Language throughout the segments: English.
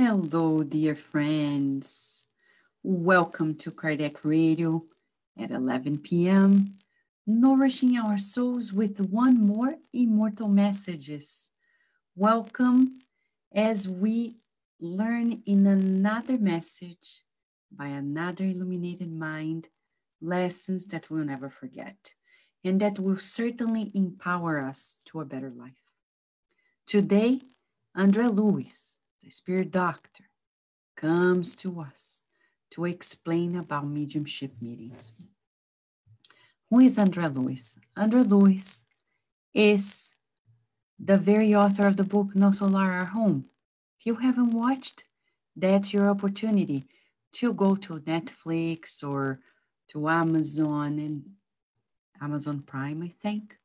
Hello, dear friends. Welcome to Kardec Radio at 11 p.m., nourishing our souls with one more immortal messages. Welcome as we learn in another message by another illuminated mind lessons that we'll never forget and that will certainly empower us to a better life. Today, Andre Luiz, the spirit doctor, comes to us to explain about mediumship meetings. Who is Andre Luiz? Andre Luiz is the very author of the book Nosso Lar Our Home. If you haven't watched, that's your opportunity to go to Netflix or to Amazon and Amazon Prime, I think.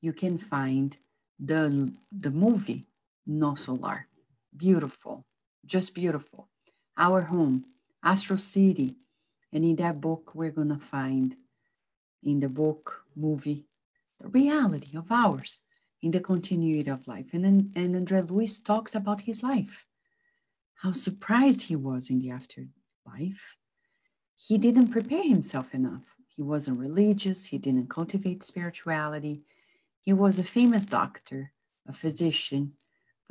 You can find the, the movie Nosso Lar. Beautiful, just beautiful. Our home, Astral City. And in that book, we're going to find in the book, movie, the reality of ours in the continuity of life. And, and Andre Luiz talks about his life, how surprised he was in the afterlife. He didn't prepare himself enough. He wasn't religious, he didn't cultivate spirituality. He was a famous doctor, a physician,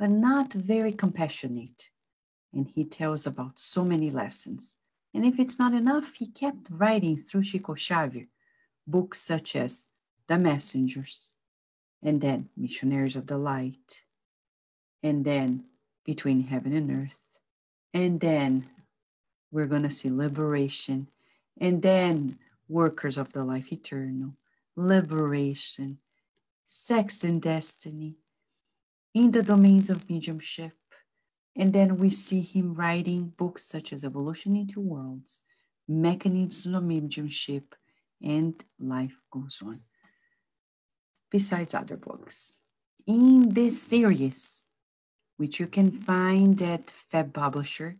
but not very compassionate. And he tells about so many lessons. And if it's not enough, he kept writing through Chico Xavier books such as The Messengers, and then Missionaries of the Light, and then Between Heaven and Earth, and then we're going to see Liberation, and then Workers of the Life Eternal, Liberation, Sex and Destiny, in the domains of mediumship. And then we see him writing books such as Evolution in Two Worlds, Mechanisms of Mediumship, and life goes on besides other books. In this series, which you can find at Feb Publisher,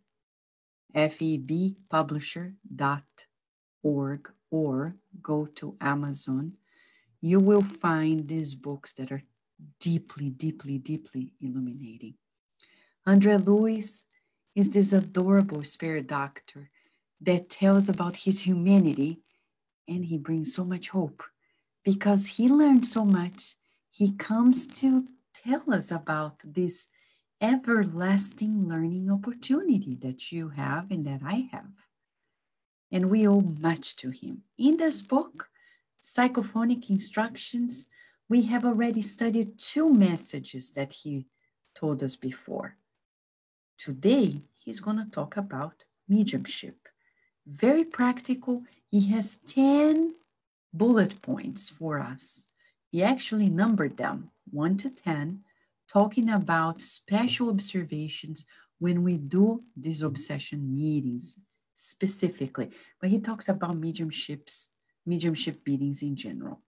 febpublisher.org, or go to Amazon, you will find these books that are deeply, deeply, deeply illuminating. Andre Luiz is this adorable spirit doctor that tells about his humanity and he brings so much hope because he learned so much. He comes to tell us about this everlasting learning opportunity that you have and that I have. And we owe much to him. In this book, Psychophonic Instructions, we have already studied two messages that he told us before. Today, he's going to talk about mediumship. Very practical. He has 10 bullet points for us. He actually numbered them 1 to 10, talking about special observations when we do these obsession meetings specifically. But he talks about mediumships, mediumship meetings in general.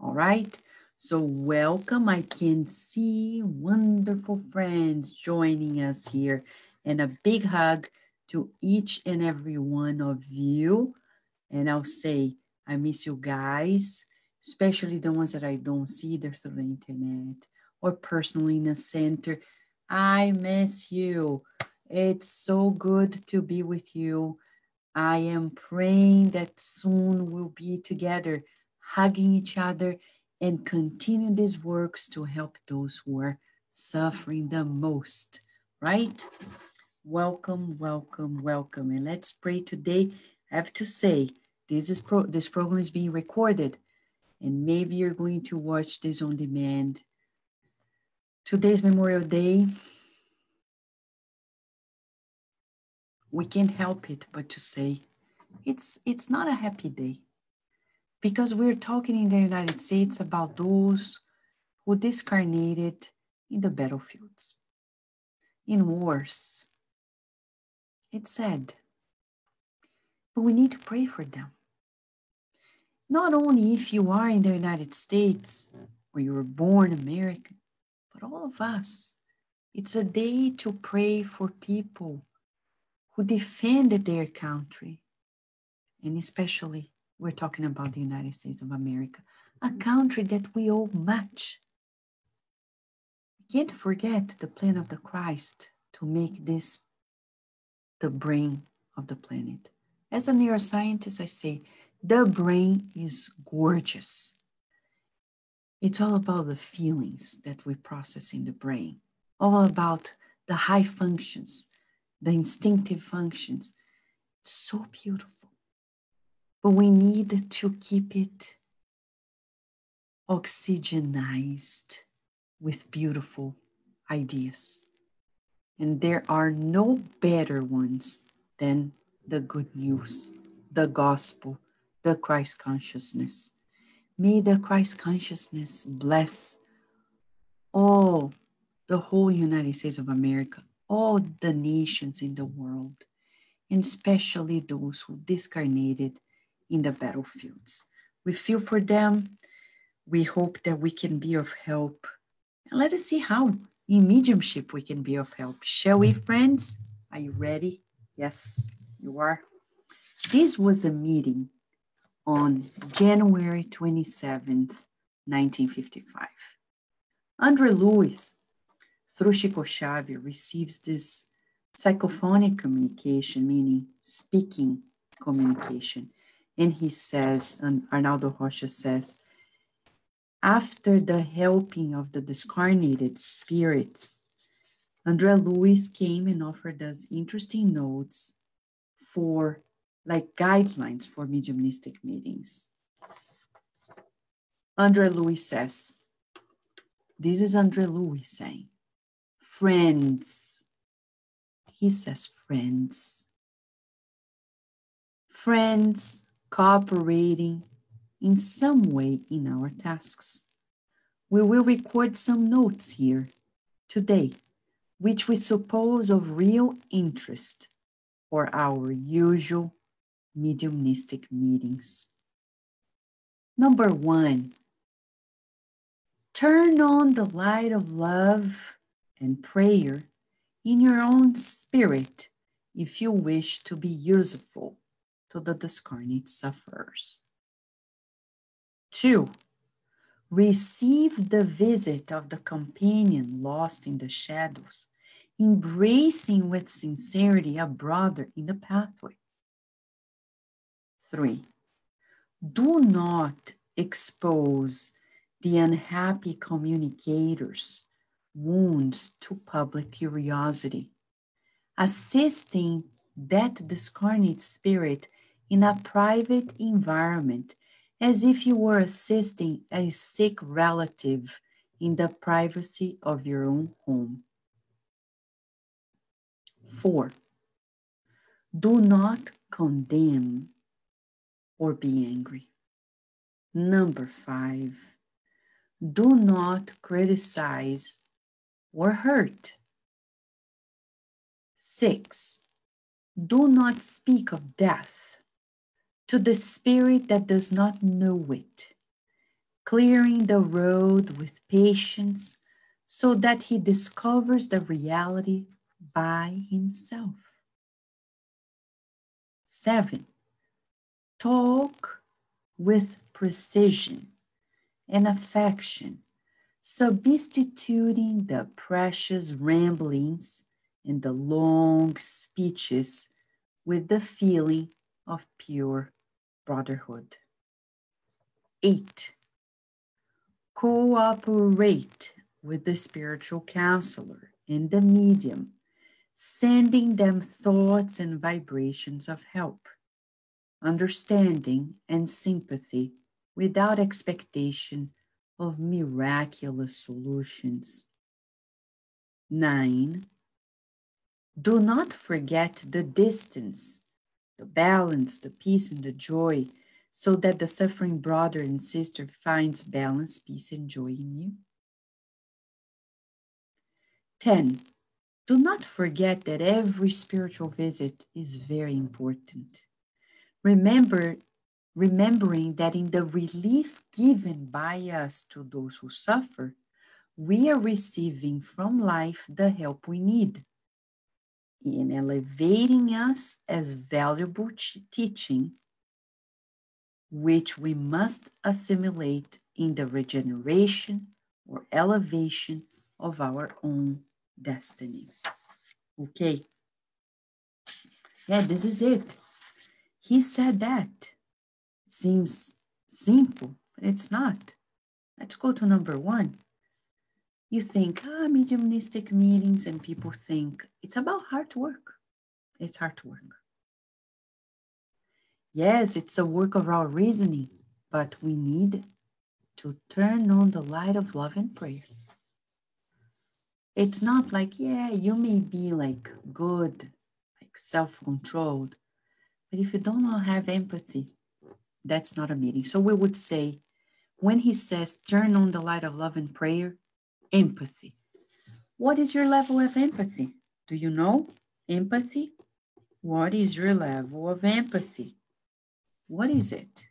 All right. So welcome. I can see wonderful friends joining us here and a big hug to each and every one of you. And I'll say, I miss you guys, especially the ones that I don't see either through the internet or personally in the center. I miss you. It's so good to be with you. I am praying that soon we'll be together, hugging each other and continue these works to help those who are suffering the most, right? Welcome, welcome, welcome. And let's pray today. I have to say, this is pro this program is being recorded and maybe you're going to watch this on demand. Today's Memorial Day. We can't help it but to say it's it's not a happy day because we're talking in the United States about those who discarnated in the battlefields, in wars. It's sad, but we need to pray for them not only if you are in the United States or you were born American, but all of us. It's a day to pray for people who defended their country. And especially, we're talking about the United States of America, a mm-hmm. country that we owe much. We can't forget the plan of the Christ to make this the brain of the planet. As a neuroscientist, I say the brain is gorgeous. It's all about the feelings that we process in the brain, all about the high functions, the instinctive functions. It's so beautiful. But we need to keep it oxygenized with beautiful ideas. And there are no better ones than the good news, the gospel, the Christ consciousness. May the Christ consciousness bless all the whole United States of America, all the nations in the world, and especially those who discarnated in the battlefields. We feel for them. We hope that we can be of help. And let us see how in mediumship we can be of help. Shall we, mm-hmm. friends? Are you ready? Yes, you are. This was a meeting on January 27th, 1955. Andre Luiz, through Chico Xavier, receives this psychophonic communication, meaning speaking communication. And he says, and Arnaldo Rocha says, after the helping of the discarnated spirits, Andre Luiz came and offered us interesting notes for like guidelines for mediumistic meetings. Andre Luiz says, this is Andre Luiz saying, friends. He says, friends. Friends cooperating in some way in our tasks. We will record some notes here today, which we suppose of real interest for our usual mediumistic meetings. Number one, turn on the light of love and prayer in your own spirit if you wish to be useful to the discarnate sufferers. Two, receive the visit of the companion lost in the shadows, embracing with sincerity a brother in the pathway. Three, do not expose the unhappy communicators' wounds to public curiosity, assisting that discarnate spirit in a private environment as if you were assisting a sick relative in the privacy of your own home. Four, do not condemn or be angry. Number five, do not criticize or hurt. Six, do not speak of death to the spirit that does not know it, clearing the road with patience so that he discovers the reality by himself. Seven, talk with precision and affection, substituting the precious ramblings and the long speeches with the feeling of pure brotherhood. Eight, cooperate with the spiritual counselor and the medium, sending them thoughts and vibrations of help, understanding, and sympathy without expectation of miraculous solutions. Nine, do not forget the distance the balance, the peace, and the joy, so that the suffering brother and sister finds balance, peace, and joy in you. 10. Do not forget that every spiritual visit is very important. Remember, remembering that in the relief given by us to those who suffer, we are receiving from life the help we need in elevating us as valuable teaching, which we must assimilate in the regeneration or elevation of our own destiny. Okay? Yeah, this is it. He said that. Seems simple, but it's not. Let's go to number one. You think, ah, mediumistic meetings, and people think it's about hard work. It's hard work. Yes, it's a work of our reasoning, but we need to turn on the light of love and prayer. It's not like, yeah, you may be like good, like self controlled, but if you do not have empathy, that's not a meeting. So we would say, when he says, turn on the light of love and prayer, empathy. What is your level of empathy? Do you know empathy? What is your level of empathy? What is it?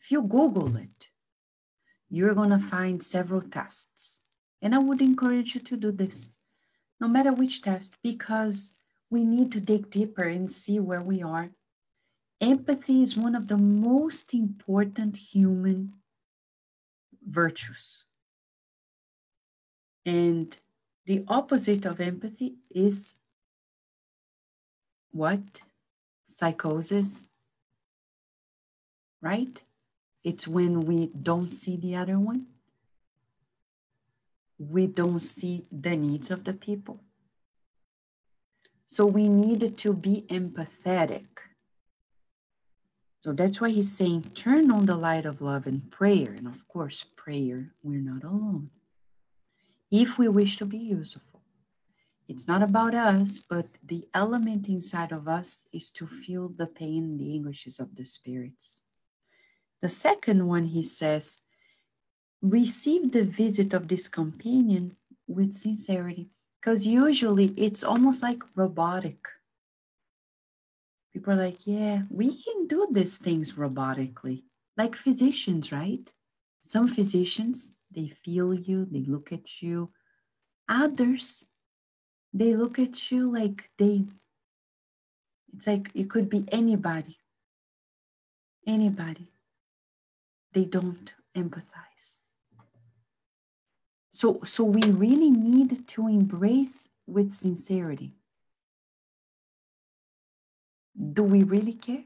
If you Google it, you're going to find several tests. And I would encourage you to do this, no matter which test, because we need to dig deeper and see where we are. Empathy is one of the most important human virtues. And the opposite of empathy is what? Psychosis, right? It's when we don't see the other one. We don't see the needs of the people. So we need to be empathetic. So that's why he's saying, turn on the light of love and prayer. And of course, prayer, we're not alone. If we wish to be useful, it's not about us, but the element inside of us is to feel the pain the anguishes of the spirits. The second one, he says, receive the visit of this companion with sincerity, because usually it's almost like robotic. People are like, yeah, we can do these things robotically, like physicians, right? Some physicians, they feel you, they look at you. Others, they look at you like they, it's like it could be anybody. Anybody they don't empathize. So, so we really need to embrace with sincerity. Do we really care?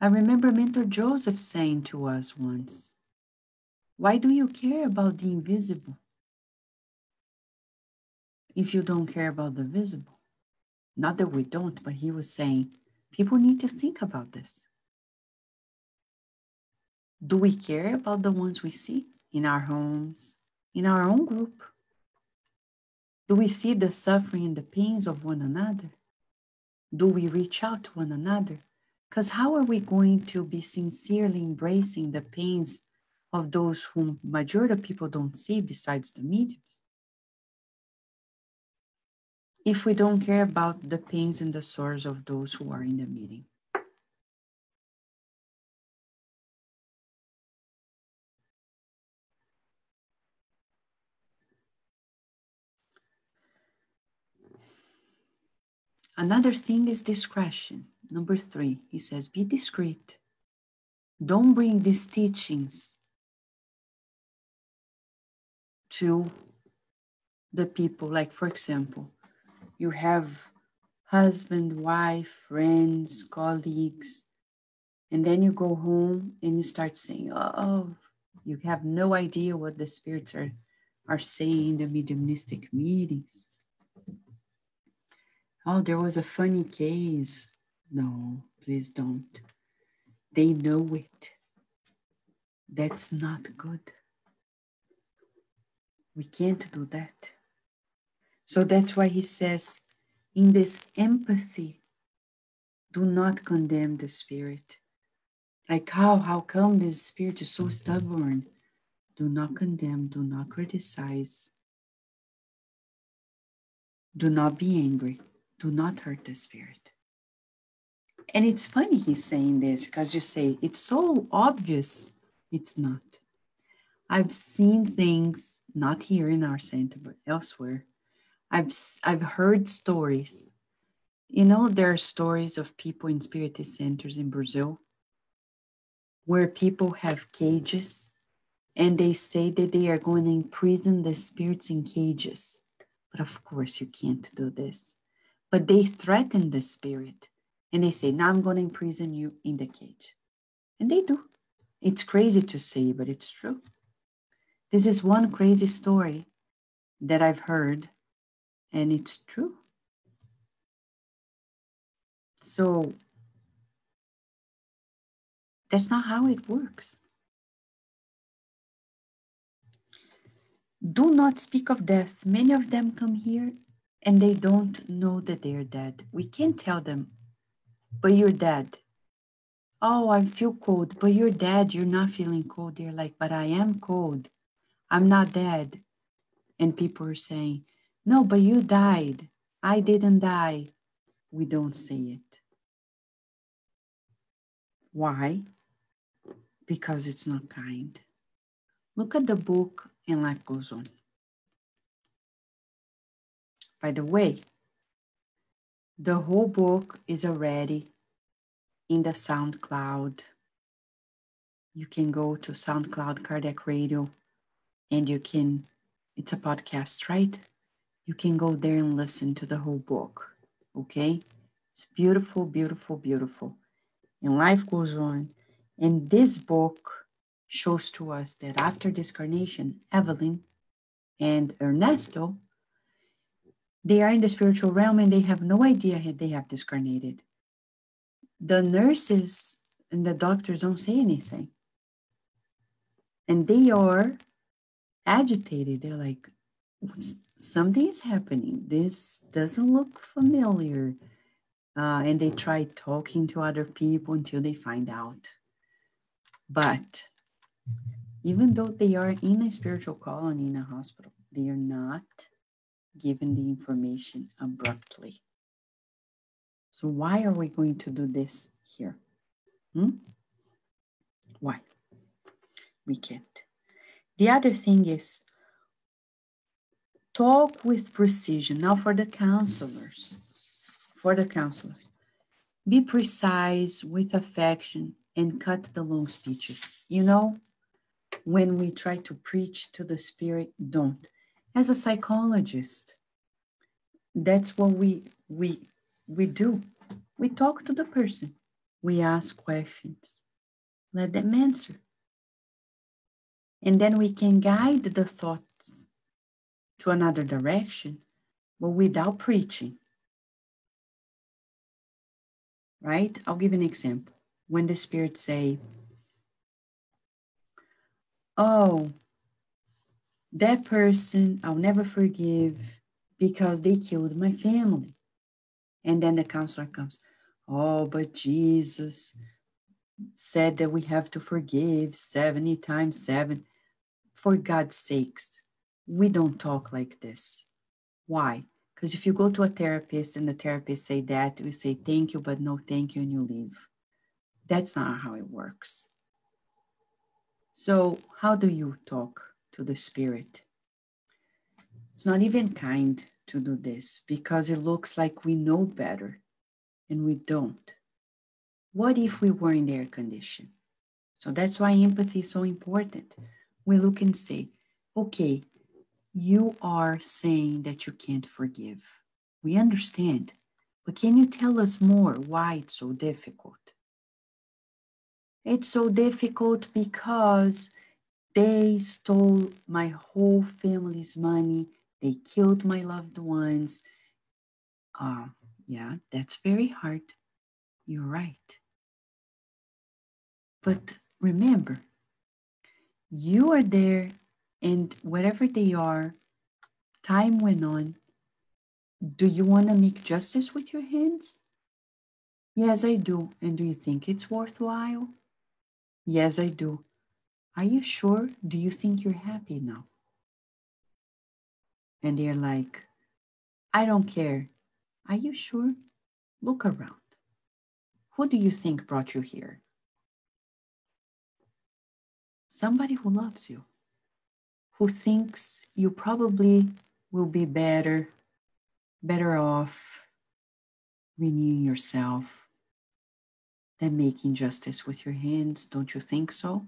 I remember Mentor Joseph saying to us once, Why do you care about the invisible if you don't care about the visible? Not that we don't, but he was saying, people need to think about this. Do we care about the ones we see in our homes, in our own group? Do we see the suffering and the pains of one another? Do we reach out to one another? Because how are we going to be sincerely embracing the pains of those whom majority of people don't see besides the mediums? If we don't care about the pains and the sorrows of those who are in the meeting. Another thing is discretion. Number three, he says, be discreet. Don't bring these teachings to the people. Like, for example, you have husband, wife, friends, colleagues, and then you go home and you start saying, oh, you have no idea what the spirits are, are saying in the mediumistic meetings Oh, there was a funny case. No, please don't. They know it. That's not good. We can't do that. So that's why he says, in this empathy, do not condemn the spirit. Like how how come this spirit is so mm-hmm. stubborn? Do not condemn, do not criticize. Do not be angry do not hurt the spirit. And it's funny he's saying this because you say it's so obvious. It's not. I've seen things not here in our center, but elsewhere. I've I've heard stories. You know, there are stories of people in spiritist centers in Brazil where people have cages and they say that they are going to imprison the spirits in cages. But of course, you can't do this but they threaten the spirit and they say, Now I'm going to imprison you in the cage. And they do. It's crazy to say, but it's true. This is one crazy story that I've heard, and it's true. So that's not how it works. Do not speak of death. Many of them come here and they don't know that they're dead. We can't tell them, but you're dead. Oh, I feel cold, but you're dead. You're not feeling cold. They're like, but I am cold. I'm not dead. And people are saying, no, but you died. I didn't die. We don't say it. Why? Because it's not kind. Look at the book and life goes on. By the way, the whole book is already in the SoundCloud. You can go to SoundCloud Kardec Radio and you can, it's a podcast, right? You can go there and listen to the whole book. Okay? It's beautiful, beautiful, beautiful. And life goes on. And this book shows to us that after discarnation, Evelyn and Ernesto, they are in the spiritual realm and they have no idea that they have discarnated. The nurses and the doctors don't say anything. And they are agitated. They're like, something is happening. This doesn't look familiar. Uh, and they try talking to other people until they find out. But even though they are in a spiritual colony in a hospital, they are not given the information abruptly. So, why are we going to do this here? Hmm? Why? We can't. The other thing is talk with precision. Now, for the counselors, for the counselors, be precise with affection and cut the long speeches. You know, when we try to preach to the spirit, don't. As a psychologist, that's what we we we do. We talk to the person. We ask questions. Let them answer. And then we can guide the thoughts to another direction, but without preaching. Right? I'll give an example. When the spirit say, oh, that person I'll never forgive because they killed my family. And then the counselor comes, oh, but Jesus said that we have to forgive 70 times seven. For God's sakes, we don't talk like this. Why? Because if you go to a therapist and the therapist say that, we say thank you, but no thank you, and you leave. That's not how it works. So, how do you talk to the spirit? It's not even kind to do this because it looks like we know better and we don't. What if we were in their condition? So that's why empathy is so important. We look and say, okay, you are saying that you can't forgive. We understand, but can you tell us more why it's so difficult? It's so difficult because they stole my whole family's money. They killed my loved ones. Uh, yeah, that's very hard. You're right. But remember, you are there, and wherever they are, time went on. Do you want to make justice with your hands? Yes, I do. And do you think it's worthwhile? Yes, I do. Are you sure? Do you think you're happy now? And they're like, I don't care. Are you sure? Look around. Who do you think brought you here? Somebody who loves you, who thinks you probably will be better, better off renewing yourself, than making justice with your hands. Don't you think so?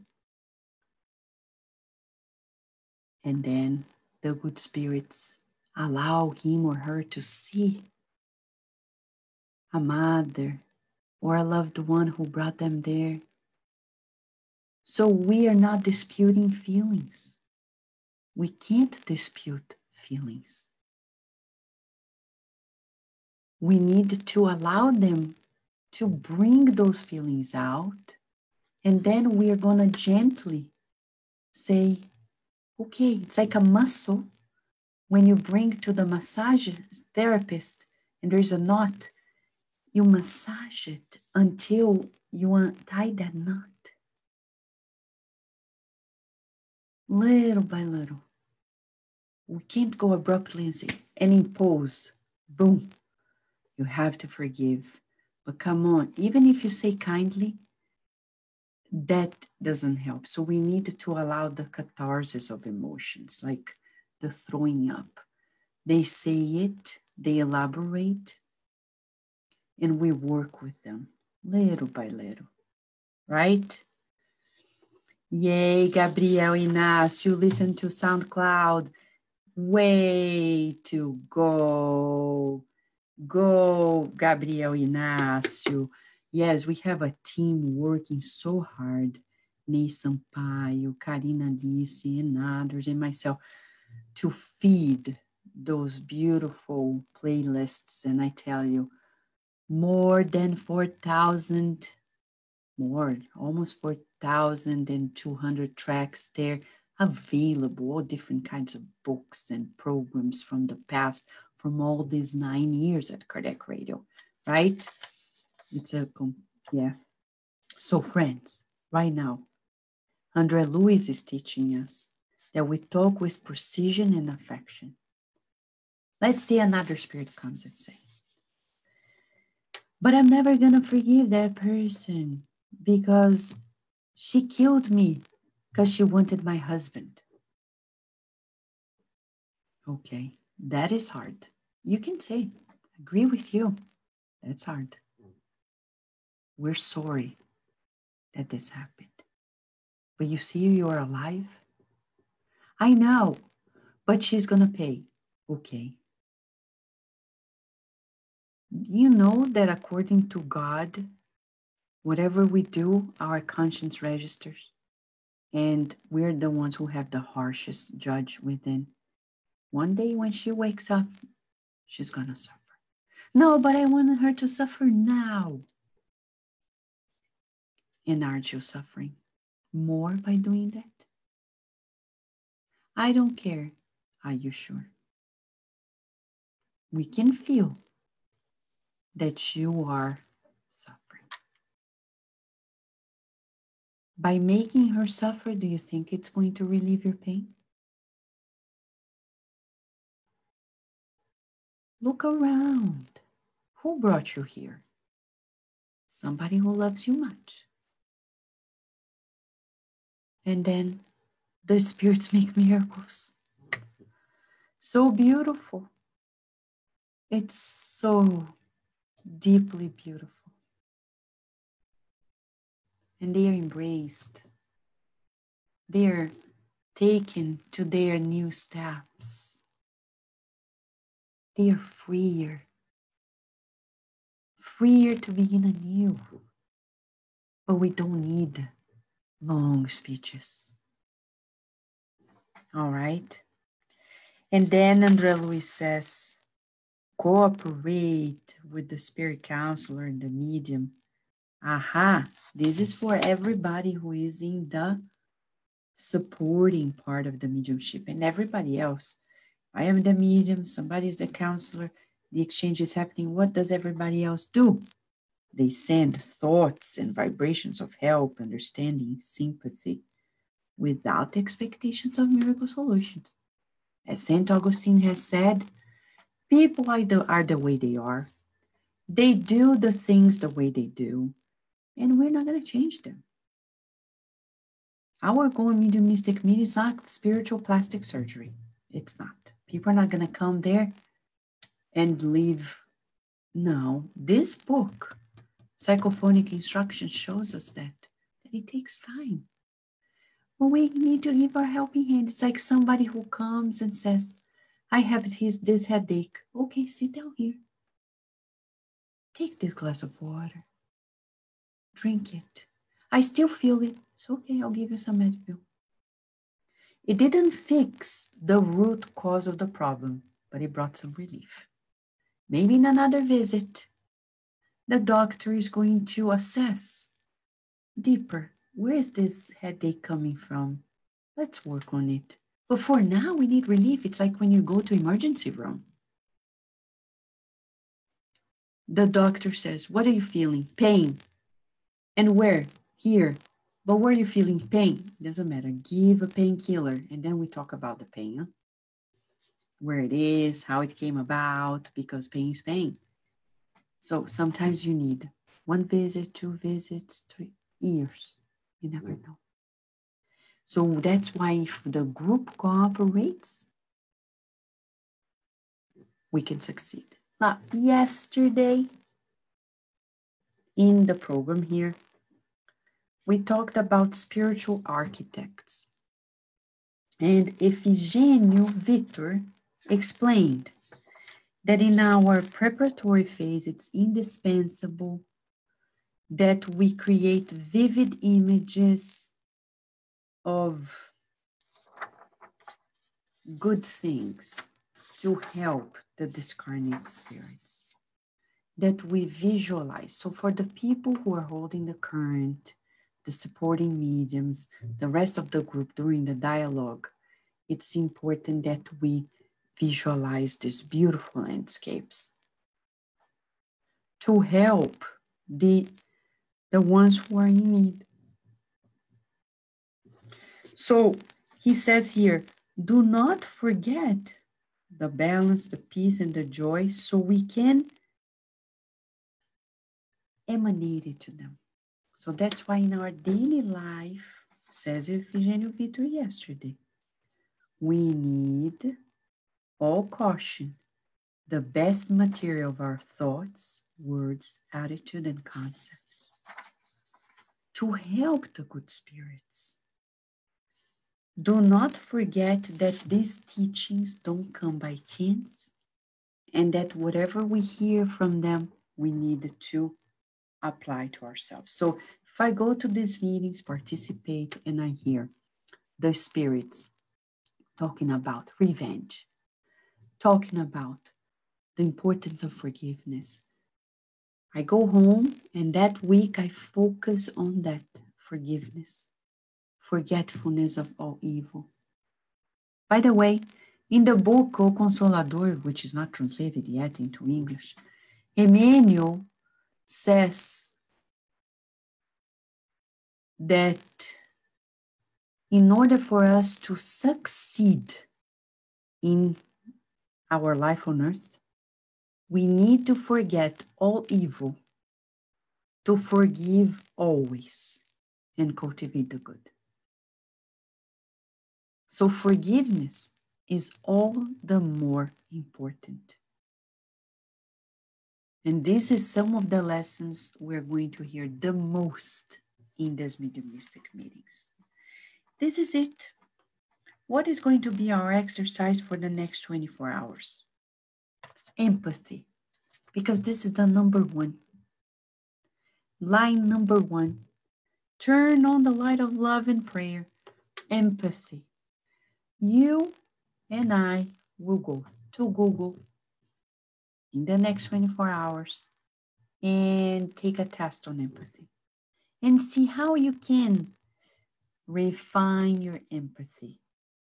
And then the good spirits allow him or her to see a mother, or a loved one who brought them there. So we are not disputing feelings. We can't dispute feelings. We need to allow them to bring those feelings out. And then we are going to gently say, okay, it's like a muscle. When you bring to the massage therapist and there's a knot, you massage it until you untie that knot. Little by little. We can't go abruptly and say, and impose, boom. You have to forgive. But come on, even if you say kindly, that doesn't help. So we need to allow the catharsis of emotions, like the throwing up. They say it, they elaborate, and we work with them little by little, right? Yay, Gabriel Inácio, listen to SoundCloud. Way to go. Go, Gabriel Inácio. Yes, we have a team working so hard. Ney Sampaio, Karina Alice, and others, and myself, to feed those beautiful playlists. And I tell you, more than 4,000, more, almost 4,200 tracks there available, all different kinds of books and programs from the past, from all these nine years at Kardec Radio, right? It's a, yeah. So, friends, right now, Andre Luiz is teaching us that we talk with precision and affection. Let's see another spirit comes and say, but I'm never going to forgive that person because she killed me because she wanted my husband. Okay, that is hard. You can say, agree with you. That's hard. We're sorry that this happened. But you see, you're alive. I know, but she's going to pay. Okay. You know that according to God, whatever we do, our conscience registers. And we're the ones who have the harshest judge within. One day when she wakes up, she's going to suffer. No, but I wanted her to suffer now. And aren't you suffering more by doing that? I don't care. Are you sure? We can feel that you are By making her suffer, do you think it's going to relieve your pain? Look around. Who brought you here? Somebody who loves you much. And then the spirits make miracles. So beautiful. It's so deeply beautiful. And they are embraced. They are taken to their new steps. They are freer, freer to begin anew. But we don't need long speeches. All right. And then Andre Luiz says, cooperate with the spirit counselor and the medium. Aha, this is for everybody who is in the supporting part of the mediumship and everybody else. I am the medium, somebody is the counselor, the exchange is happening. What does everybody else do? They send thoughts and vibrations of help, understanding, sympathy, without expectations of miracle solutions. As St. Augustine has said, People are the, are the way they are. They do the things the way they do, and we're not going to change them. Our going mediumistic meeting is not spiritual plastic surgery. It's not. People are not going to come there and leave. No, this book, Psychophonic Instruction, shows us that, that it takes time. But we need to give our helping hand. It's like somebody who comes and says, I have his, this headache. Okay, sit down here. Take this glass of water. Drink it. I still feel it. It's okay, I'll give you some Advil. It didn't fix the root cause of the problem, but it brought some relief. Maybe in another visit, the doctor is going to assess deeper where is this headache coming from? Let's work on it. But for now, we need relief. It's like when you go to emergency room. The doctor says, what are you feeling? Pain. And where? Here. But where are you feeling pain? Doesn't matter. Give a painkiller. And then we talk about the pain. Huh? Where it is, how it came about, because pain is pain. So sometimes you need one visit, two visits, three years. You never know. So that's why if the group cooperates, we can succeed. Now, yesterday in the program here, we talked about spiritual architects. And Efigênio Victor explained that in our preparatory phase, it's indispensable that we create vivid images of good things to help the discarnate spirits that we visualize. So, for the people who are holding the current, the supporting mediums, the rest of the group during the dialogue, it's important that we visualize these beautiful landscapes to help the the ones who are in need. So he says here, do not forget the balance, the peace, and the joy so we can emanate it to them. So that's why in our daily life, says Efigênio Victor yesterday, we need all caution, the best material of our thoughts, words, attitude, and concepts to help the good spirits. Do not forget that these teachings don't come by chance and that whatever we hear from them, we need to apply to ourselves. So if I go to these meetings, participate, and I hear the spirits talking about revenge, talking about the importance of forgiveness, I go home and that week I focus on that forgiveness, forgetfulness of all evil. By the way, in the book O Consolador, which is not translated yet into English, Emmanuel says that in order for us to succeed in our life on earth, we need to forget all evil, to forgive always, and cultivate the good. So, forgiveness is all the more important. And this is some of the lessons we're going to hear the most in these mediumistic meetings. This is it. What is going to be our exercise for the next 24 hours? empathy, because this is the number one. Line number one turn on the light of love and prayer, empathy. You and I will go to Google in the next 24 hours and take a test on empathy and see how you can refine your empathy.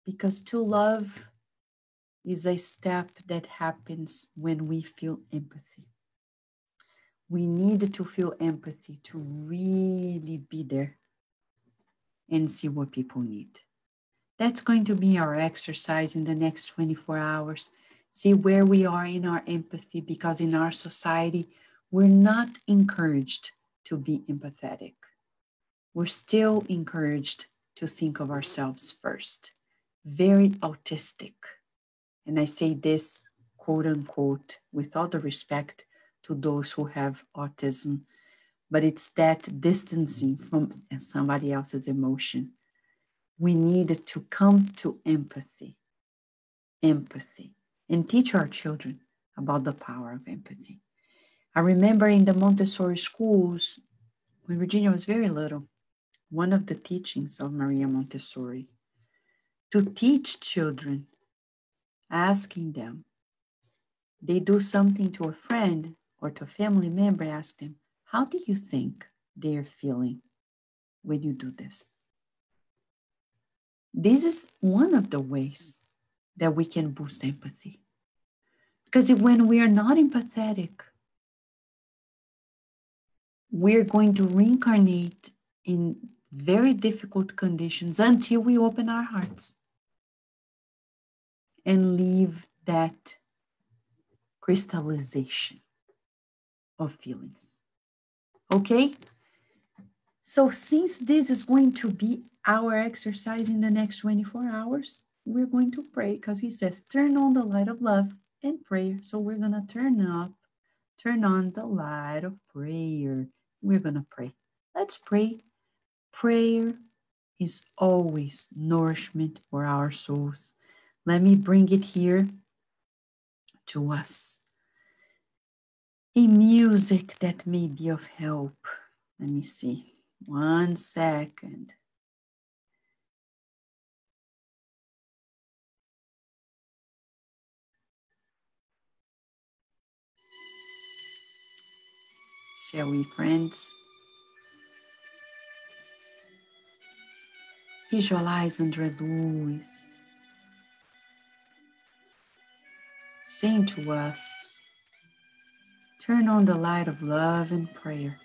Because to love is a step that happens when we feel empathy. We need to feel empathy to really be there and see what people need. That's going to be our exercise in the next 24 hours. See where we are in our empathy because in our society, we're not encouraged to be empathetic. We're still encouraged to think of ourselves first. Very autistic and I say this quote unquote with all the respect to those who have autism, but it's that distancing from somebody else's emotion. We need to come to empathy, empathy, and teach our children about the power of empathy. I remember in the Montessori schools, when Virginia was very little, one of the teachings of Maria Montessori to teach children, asking them, they do something to a friend or to a family member, ask them, how do you think they're feeling when you do this? This is one of the ways that we can boost empathy. Because when we are not empathetic, we're going to reincarnate in very difficult conditions until we open our hearts and leave that crystallization of feelings. Okay? So, since this is going to be our exercise in the next 24 hours, we're going to pray because he says, turn on the light of love and prayer. So, we're going to turn up, turn on the light of prayer. We're going to pray. Let's pray. Prayer is always nourishment for our souls. Let me bring it here to us. A music that may be of help. Let me see. One second. Shall we, friends? Visualize André Luiz saying to us, turn on the light of love and prayer.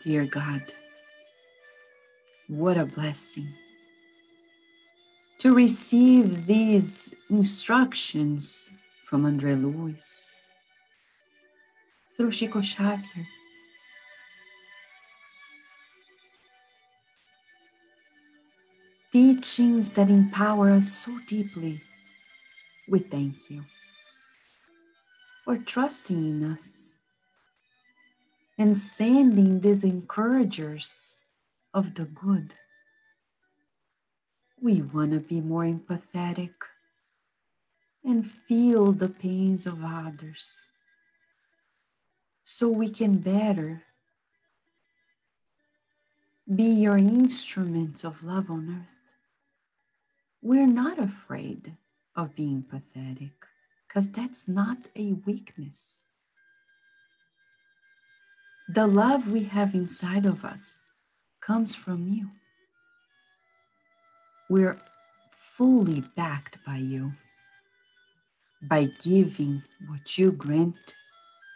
Dear God, what a blessing to receive these instructions from André Luiz through Chico Xavier. Teachings that empower us so deeply. We thank you for trusting in us and sending these encouragers of the good we want to be more empathetic and feel the pains of others so we can better be your instruments of love on earth. We're not afraid of being pathetic because that's not a weakness. The love we have inside of us comes from you we're fully backed by you by giving what you grant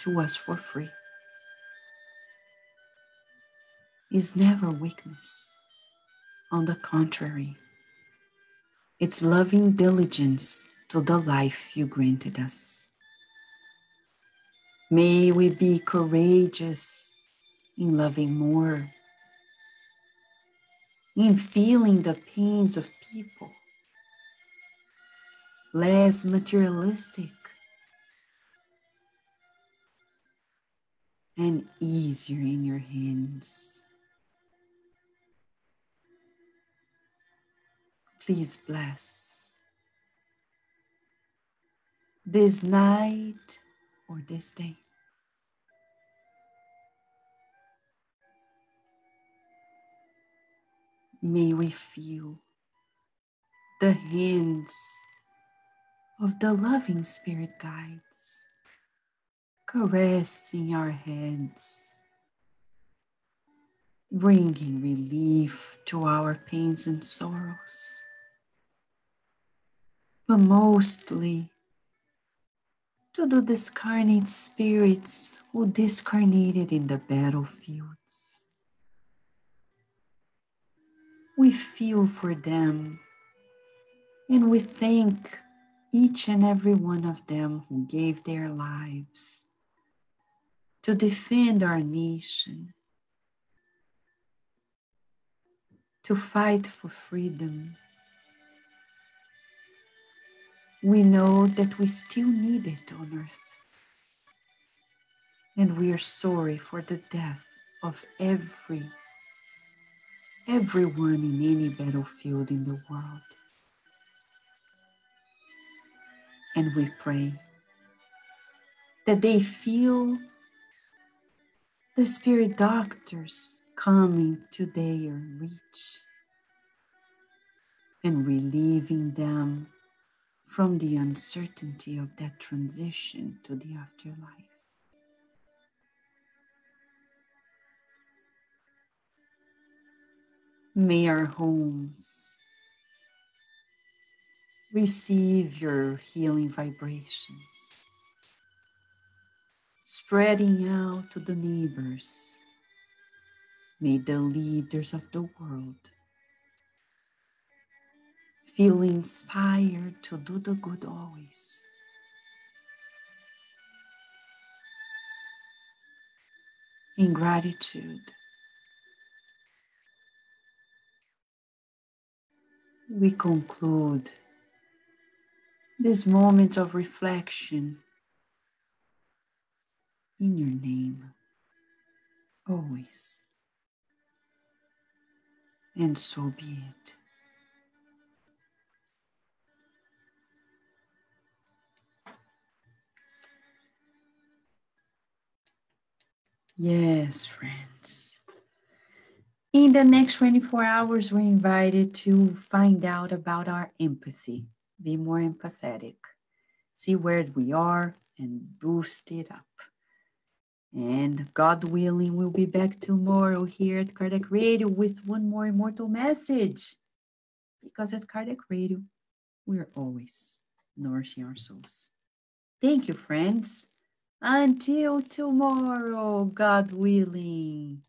to us for free is never weakness. On the contrary, it's loving diligence to the life you granted us. May we be courageous in loving more in feeling the pains of people, less materialistic, and easier in your hands. Please bless this night or this day. May we feel the hands of the loving spirit guides caressing our heads, bringing relief to our pains and sorrows, but mostly to the discarnate spirits who discarnated in the battlefields we feel for them and we thank each and every one of them who gave their lives to defend our nation, to fight for freedom. We know that we still need it on earth. And we are sorry for the death of every everyone in any battlefield in the world. And we pray that they feel the spirit doctors coming to their reach and relieving them from the uncertainty of that transition to the afterlife. May our homes receive your healing vibrations, spreading out to the neighbors. May the leaders of the world feel inspired to do the good always. In gratitude, we conclude this moment of reflection in your name, always. And so be it. Yes, friends. In the next 24 hours, we're invited to find out about our empathy, be more empathetic, see where we are, and boost it up. And God willing, we'll be back tomorrow here at Kardec Radio with one more immortal message. Because at Kardec Radio, we're always nourishing our souls. Thank you, friends. Until tomorrow, God willing.